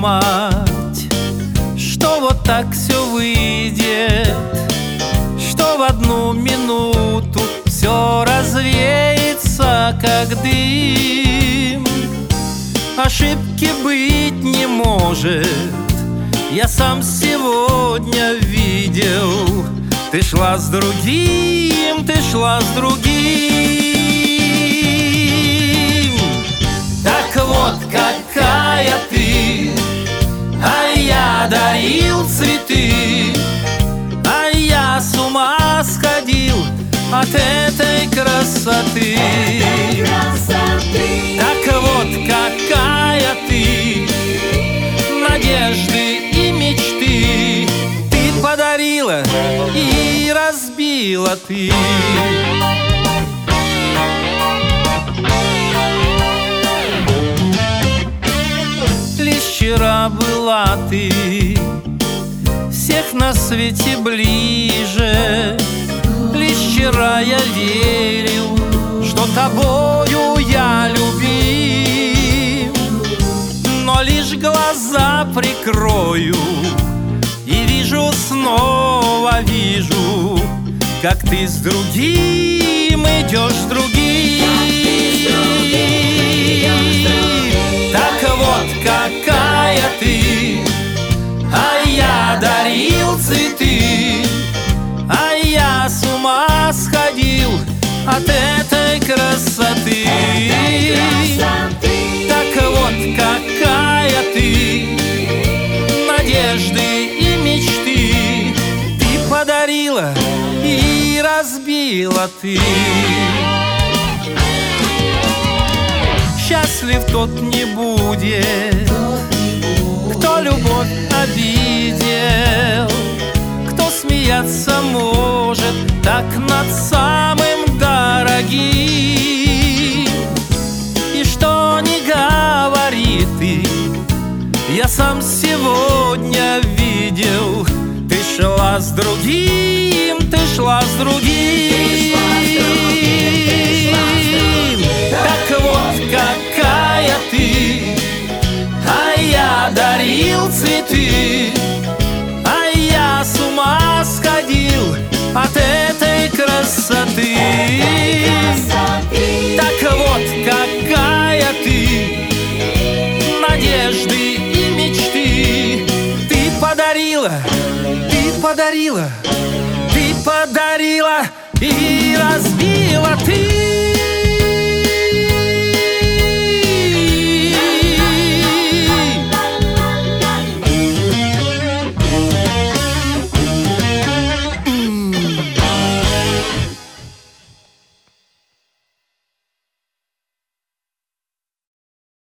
Подумать, что вот так все выйдет, что в одну минуту все развеется, как дым. Ошибки быть не может, я сам сегодня видел. Ты шла с другим, ты шла с другим. дарил сходил от этой красоты, этой красоты. Так вот какая ты Надежды и мечты Ты подарила и разбила ты вчера была ты Всех на свете ближе Лишь вчера я верил Что тобою я любим Но лишь глаза прикрою И вижу, снова вижу Как ты с другим идешь другим. Так вот какая от этой красоты, Так вот какая ты Надежды и мечты Ты подарила и разбила ты. Счастлив тот не будет любовь обидел Кто смеяться может так над Я сам сегодня видел Ты шла с другим, ты шла с другим. Так вот какая ты дарил цветы подарила, ты подарила Ты подарила и разбила ты